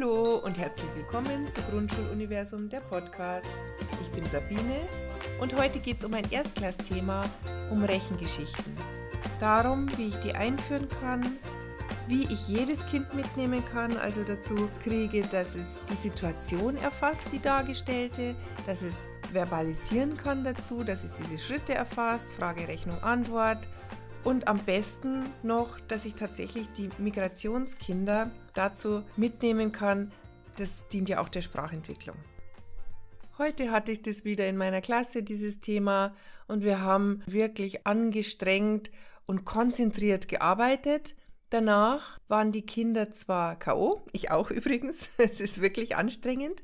Hallo und herzlich willkommen zu Grundschuluniversum, der Podcast. Ich bin Sabine und heute geht es um ein Erstklassthema, um Rechengeschichten. Darum, wie ich die einführen kann, wie ich jedes Kind mitnehmen kann, also dazu kriege, dass es die Situation erfasst, die dargestellte, dass es verbalisieren kann dazu, dass es diese Schritte erfasst, Frage, Rechnung, Antwort und am besten noch, dass ich tatsächlich die Migrationskinder dazu mitnehmen kann. Das dient ja auch der Sprachentwicklung. Heute hatte ich das wieder in meiner Klasse, dieses Thema, und wir haben wirklich angestrengt und konzentriert gearbeitet. Danach waren die Kinder zwar KO, ich auch übrigens, es ist wirklich anstrengend,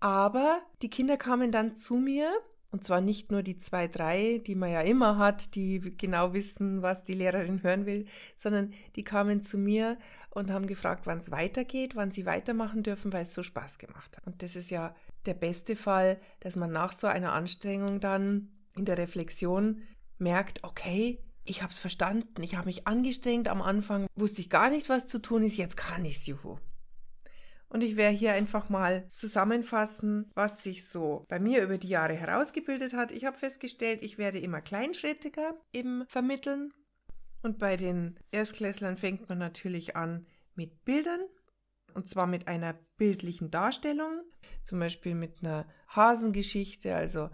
aber die Kinder kamen dann zu mir und zwar nicht nur die zwei, drei, die man ja immer hat, die genau wissen, was die Lehrerin hören will, sondern die kamen zu mir und haben gefragt, wann es weitergeht, wann sie weitermachen dürfen, weil es so Spaß gemacht hat. Und das ist ja der beste Fall, dass man nach so einer Anstrengung dann in der Reflexion merkt, okay, ich habe es verstanden, ich habe mich angestrengt, am Anfang wusste ich gar nicht, was zu tun ist, jetzt kann ich es, juhu. Und ich werde hier einfach mal zusammenfassen, was sich so bei mir über die Jahre herausgebildet hat. Ich habe festgestellt, ich werde immer kleinschrittiger im Vermitteln. Und bei den Erstklässlern fängt man natürlich an mit Bildern. Und zwar mit einer bildlichen Darstellung. Zum Beispiel mit einer Hasengeschichte, also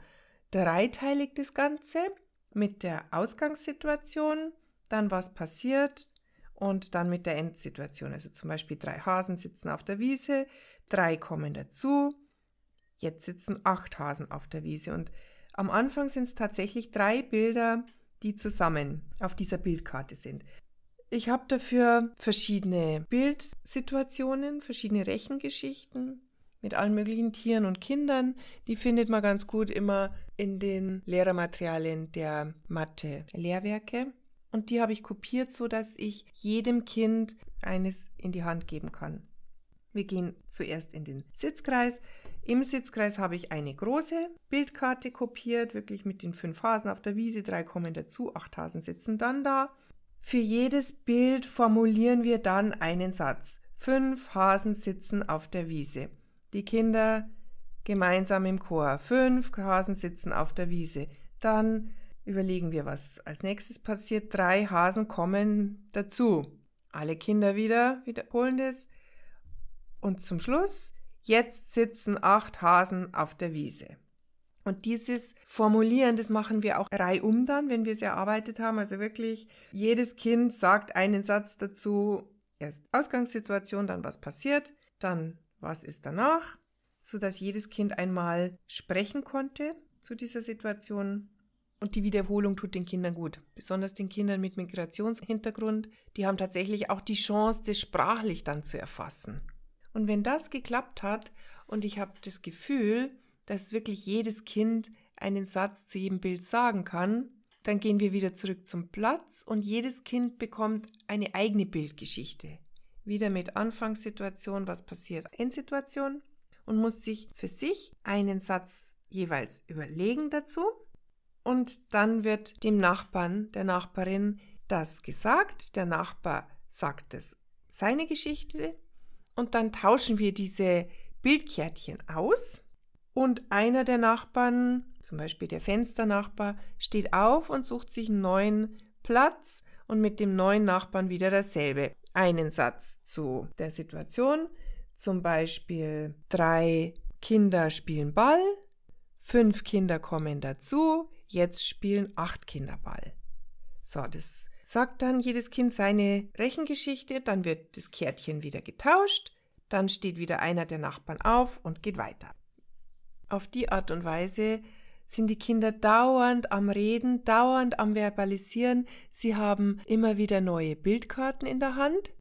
dreiteilig das Ganze. Mit der Ausgangssituation, dann was passiert, und dann mit der Endsituation. Also zum Beispiel drei Hasen sitzen auf der Wiese, drei kommen dazu, jetzt sitzen acht Hasen auf der Wiese und am Anfang sind es tatsächlich drei Bilder, die zusammen auf dieser Bildkarte sind. Ich habe dafür verschiedene Bildsituationen, verschiedene Rechengeschichten mit allen möglichen Tieren und Kindern. Die findet man ganz gut immer in den Lehrermaterialien der Mathe-Lehrwerke. Und die habe ich kopiert, so dass ich jedem Kind eines in die Hand geben kann. Wir gehen zuerst in den Sitzkreis. Im Sitzkreis habe ich eine große Bildkarte kopiert, wirklich mit den fünf Hasen auf der Wiese. Drei kommen dazu, acht Hasen sitzen dann da. Für jedes Bild formulieren wir dann einen Satz. Fünf Hasen sitzen auf der Wiese. Die Kinder gemeinsam im Chor. Fünf Hasen sitzen auf der Wiese. Dann Überlegen wir, was als nächstes passiert. Drei Hasen kommen dazu. Alle Kinder wieder wiederholen das. Und zum Schluss, jetzt sitzen acht Hasen auf der Wiese. Und dieses Formulieren, das machen wir auch reihum dann, wenn wir es erarbeitet haben. Also wirklich, jedes Kind sagt einen Satz dazu. Erst Ausgangssituation, dann was passiert, dann was ist danach, sodass jedes Kind einmal sprechen konnte zu dieser Situation und die Wiederholung tut den Kindern gut. Besonders den Kindern mit Migrationshintergrund. Die haben tatsächlich auch die Chance, das sprachlich dann zu erfassen. Und wenn das geklappt hat und ich habe das Gefühl, dass wirklich jedes Kind einen Satz zu jedem Bild sagen kann, dann gehen wir wieder zurück zum Platz und jedes Kind bekommt eine eigene Bildgeschichte. Wieder mit Anfangssituation, was passiert, Endsituation und muss sich für sich einen Satz jeweils überlegen dazu und dann wird dem Nachbarn, der Nachbarin das gesagt. Der Nachbar sagt es seine Geschichte und dann tauschen wir diese Bildkärtchen aus und einer der Nachbarn, zum Beispiel der Fensternachbar, steht auf und sucht sich einen neuen Platz und mit dem neuen Nachbarn wieder dasselbe. Einen Satz zu der Situation, zum Beispiel drei Kinder spielen Ball, fünf Kinder kommen dazu, jetzt spielen acht Kinder Ball. So, das sagt dann jedes Kind seine Rechengeschichte, dann wird das Kärtchen wieder getauscht, dann steht wieder einer der Nachbarn auf und geht weiter. Auf die Art und Weise sind die Kinder dauernd am Reden, dauernd am Verbalisieren. Sie haben immer wieder neue Bildkarten in der Hand,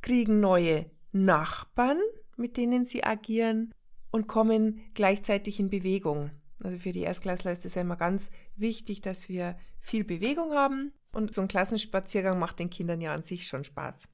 kriegen neue Nachbarn, mit denen sie agieren und kommen gleichzeitig in Bewegung. Also für die Erstklässler ist es ja immer ganz wichtig, dass wir viel Bewegung haben und so ein Klassenspaziergang macht den Kindern ja an sich schon Spaß.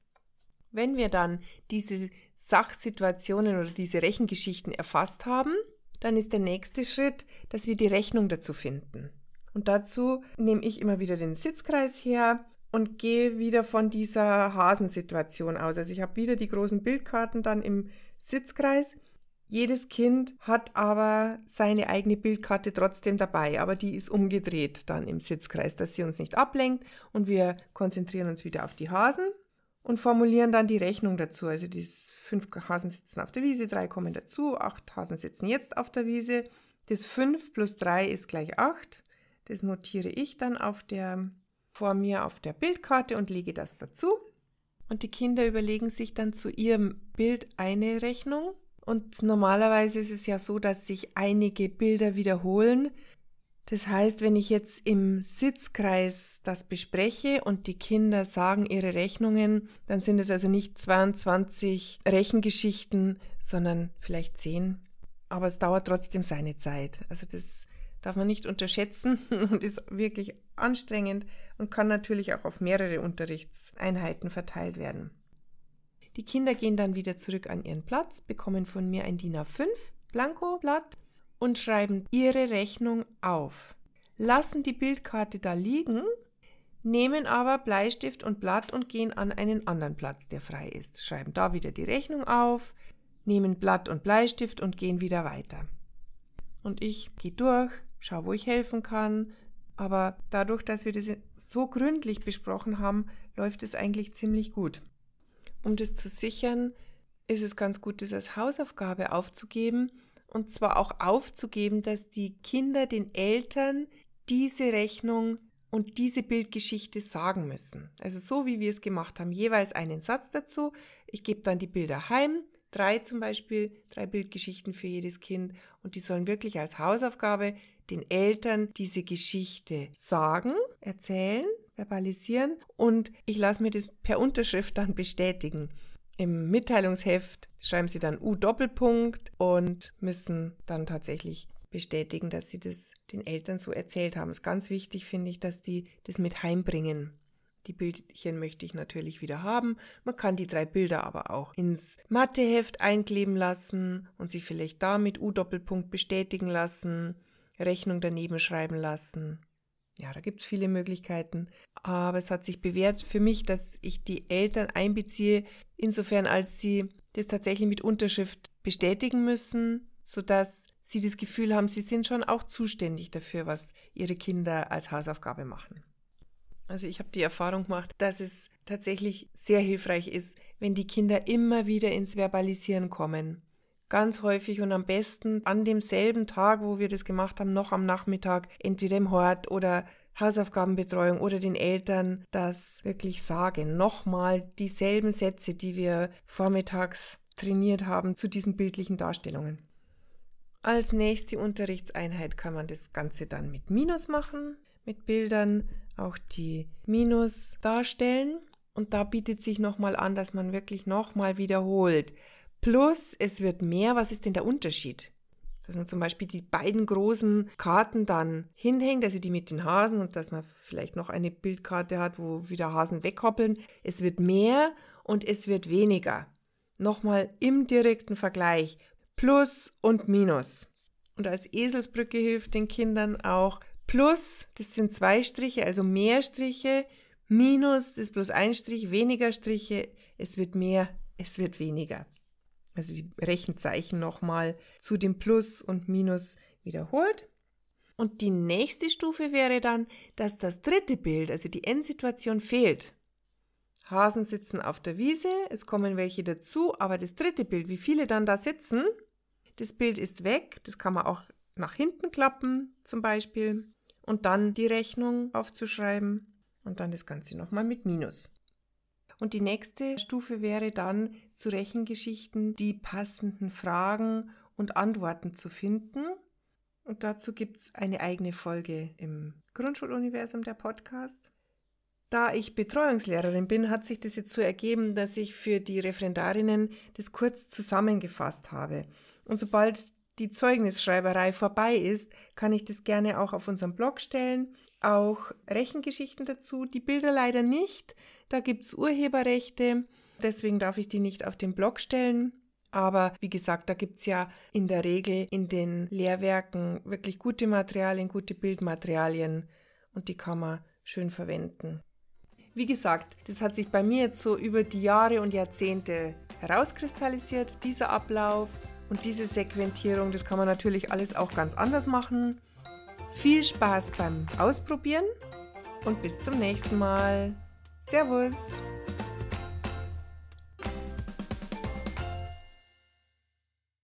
Wenn wir dann diese Sachsituationen oder diese Rechengeschichten erfasst haben, dann ist der nächste Schritt, dass wir die Rechnung dazu finden. Und dazu nehme ich immer wieder den Sitzkreis her und gehe wieder von dieser Hasensituation aus. Also ich habe wieder die großen Bildkarten dann im Sitzkreis. Jedes Kind hat aber seine eigene Bildkarte trotzdem dabei, aber die ist umgedreht dann im Sitzkreis, dass sie uns nicht ablenkt und wir konzentrieren uns wieder auf die Hasen und formulieren dann die Rechnung dazu. Also die fünf Hasen sitzen auf der Wiese, drei kommen dazu, acht Hasen sitzen jetzt auf der Wiese. Das fünf plus drei ist gleich acht. Das notiere ich dann auf der vor mir auf der Bildkarte und lege das dazu. Und die Kinder überlegen sich dann zu ihrem Bild eine Rechnung. Und normalerweise ist es ja so, dass sich einige Bilder wiederholen. Das heißt, wenn ich jetzt im Sitzkreis das bespreche und die Kinder sagen ihre Rechnungen, dann sind es also nicht 22 Rechengeschichten, sondern vielleicht 10. Aber es dauert trotzdem seine Zeit. Also das darf man nicht unterschätzen und ist wirklich anstrengend und kann natürlich auch auf mehrere Unterrichtseinheiten verteilt werden. Die Kinder gehen dann wieder zurück an ihren Platz, bekommen von mir ein DIN A5 Blankoblatt und schreiben ihre Rechnung auf. Lassen die Bildkarte da liegen, nehmen aber Bleistift und Blatt und gehen an einen anderen Platz, der frei ist. Schreiben da wieder die Rechnung auf, nehmen Blatt und Bleistift und gehen wieder weiter. Und ich gehe durch, schau, wo ich helfen kann. Aber dadurch, dass wir das so gründlich besprochen haben, läuft es eigentlich ziemlich gut. Um das zu sichern, ist es ganz gut, das als Hausaufgabe aufzugeben. Und zwar auch aufzugeben, dass die Kinder den Eltern diese Rechnung und diese Bildgeschichte sagen müssen. Also so wie wir es gemacht haben, jeweils einen Satz dazu. Ich gebe dann die Bilder heim, drei zum Beispiel, drei Bildgeschichten für jedes Kind und die sollen wirklich als Hausaufgabe den Eltern diese Geschichte sagen, erzählen, verbalisieren und ich lasse mir das per Unterschrift dann bestätigen. Im Mitteilungsheft schreiben sie dann U Doppelpunkt und müssen dann tatsächlich bestätigen, dass sie das den Eltern so erzählt haben. Es ist ganz wichtig, finde ich, dass die das mit heimbringen. Die Bildchen möchte ich natürlich wieder haben. Man kann die drei Bilder aber auch ins Matheheft einkleben lassen und sich vielleicht da mit U-Doppelpunkt bestätigen lassen. Rechnung daneben schreiben lassen. Ja, da gibt es viele Möglichkeiten. Aber es hat sich bewährt für mich, dass ich die Eltern einbeziehe, insofern als sie das tatsächlich mit Unterschrift bestätigen müssen, sodass sie das Gefühl haben, sie sind schon auch zuständig dafür, was ihre Kinder als Hausaufgabe machen. Also ich habe die Erfahrung gemacht, dass es tatsächlich sehr hilfreich ist, wenn die Kinder immer wieder ins Verbalisieren kommen ganz häufig und am besten an demselben Tag, wo wir das gemacht haben, noch am Nachmittag, entweder im Hort oder Hausaufgabenbetreuung oder den Eltern das wirklich sagen. Nochmal dieselben Sätze, die wir vormittags trainiert haben zu diesen bildlichen Darstellungen. Als nächste Unterrichtseinheit kann man das Ganze dann mit Minus machen, mit Bildern auch die Minus darstellen. Und da bietet sich nochmal an, dass man wirklich nochmal wiederholt. Plus, es wird mehr. Was ist denn der Unterschied? Dass man zum Beispiel die beiden großen Karten dann hinhängt, also die mit den Hasen und dass man vielleicht noch eine Bildkarte hat, wo wieder Hasen weghoppeln. Es wird mehr und es wird weniger. Nochmal im direkten Vergleich. Plus und Minus. Und als Eselsbrücke hilft den Kindern auch Plus, das sind zwei Striche, also mehr Striche. Minus, das ist bloß ein Strich, weniger Striche. Es wird mehr, es wird weniger also die Rechenzeichen nochmal zu dem Plus und Minus wiederholt. Und die nächste Stufe wäre dann, dass das dritte Bild, also die Endsituation, fehlt. Hasen sitzen auf der Wiese, es kommen welche dazu, aber das dritte Bild, wie viele dann da sitzen, das Bild ist weg, das kann man auch nach hinten klappen zum Beispiel und dann die Rechnung aufzuschreiben und dann das Ganze nochmal mit Minus. Und die nächste Stufe wäre dann zu Rechengeschichten die passenden Fragen und Antworten zu finden. Und dazu gibt es eine eigene Folge im Grundschuluniversum der Podcast. Da ich Betreuungslehrerin bin, hat sich das jetzt so ergeben, dass ich für die Referendarinnen das kurz zusammengefasst habe. Und sobald die Zeugnisschreiberei vorbei ist, kann ich das gerne auch auf unserem Blog stellen auch Rechengeschichten dazu. Die Bilder leider nicht. Da gibt es Urheberrechte. Deswegen darf ich die nicht auf den Blog stellen. Aber wie gesagt, da gibt es ja in der Regel in den Lehrwerken wirklich gute Materialien, gute Bildmaterialien und die kann man schön verwenden. Wie gesagt, das hat sich bei mir jetzt so über die Jahre und Jahrzehnte herauskristallisiert, dieser Ablauf und diese Sequentierung. Das kann man natürlich alles auch ganz anders machen. Viel Spaß beim Ausprobieren und bis zum nächsten Mal. Servus!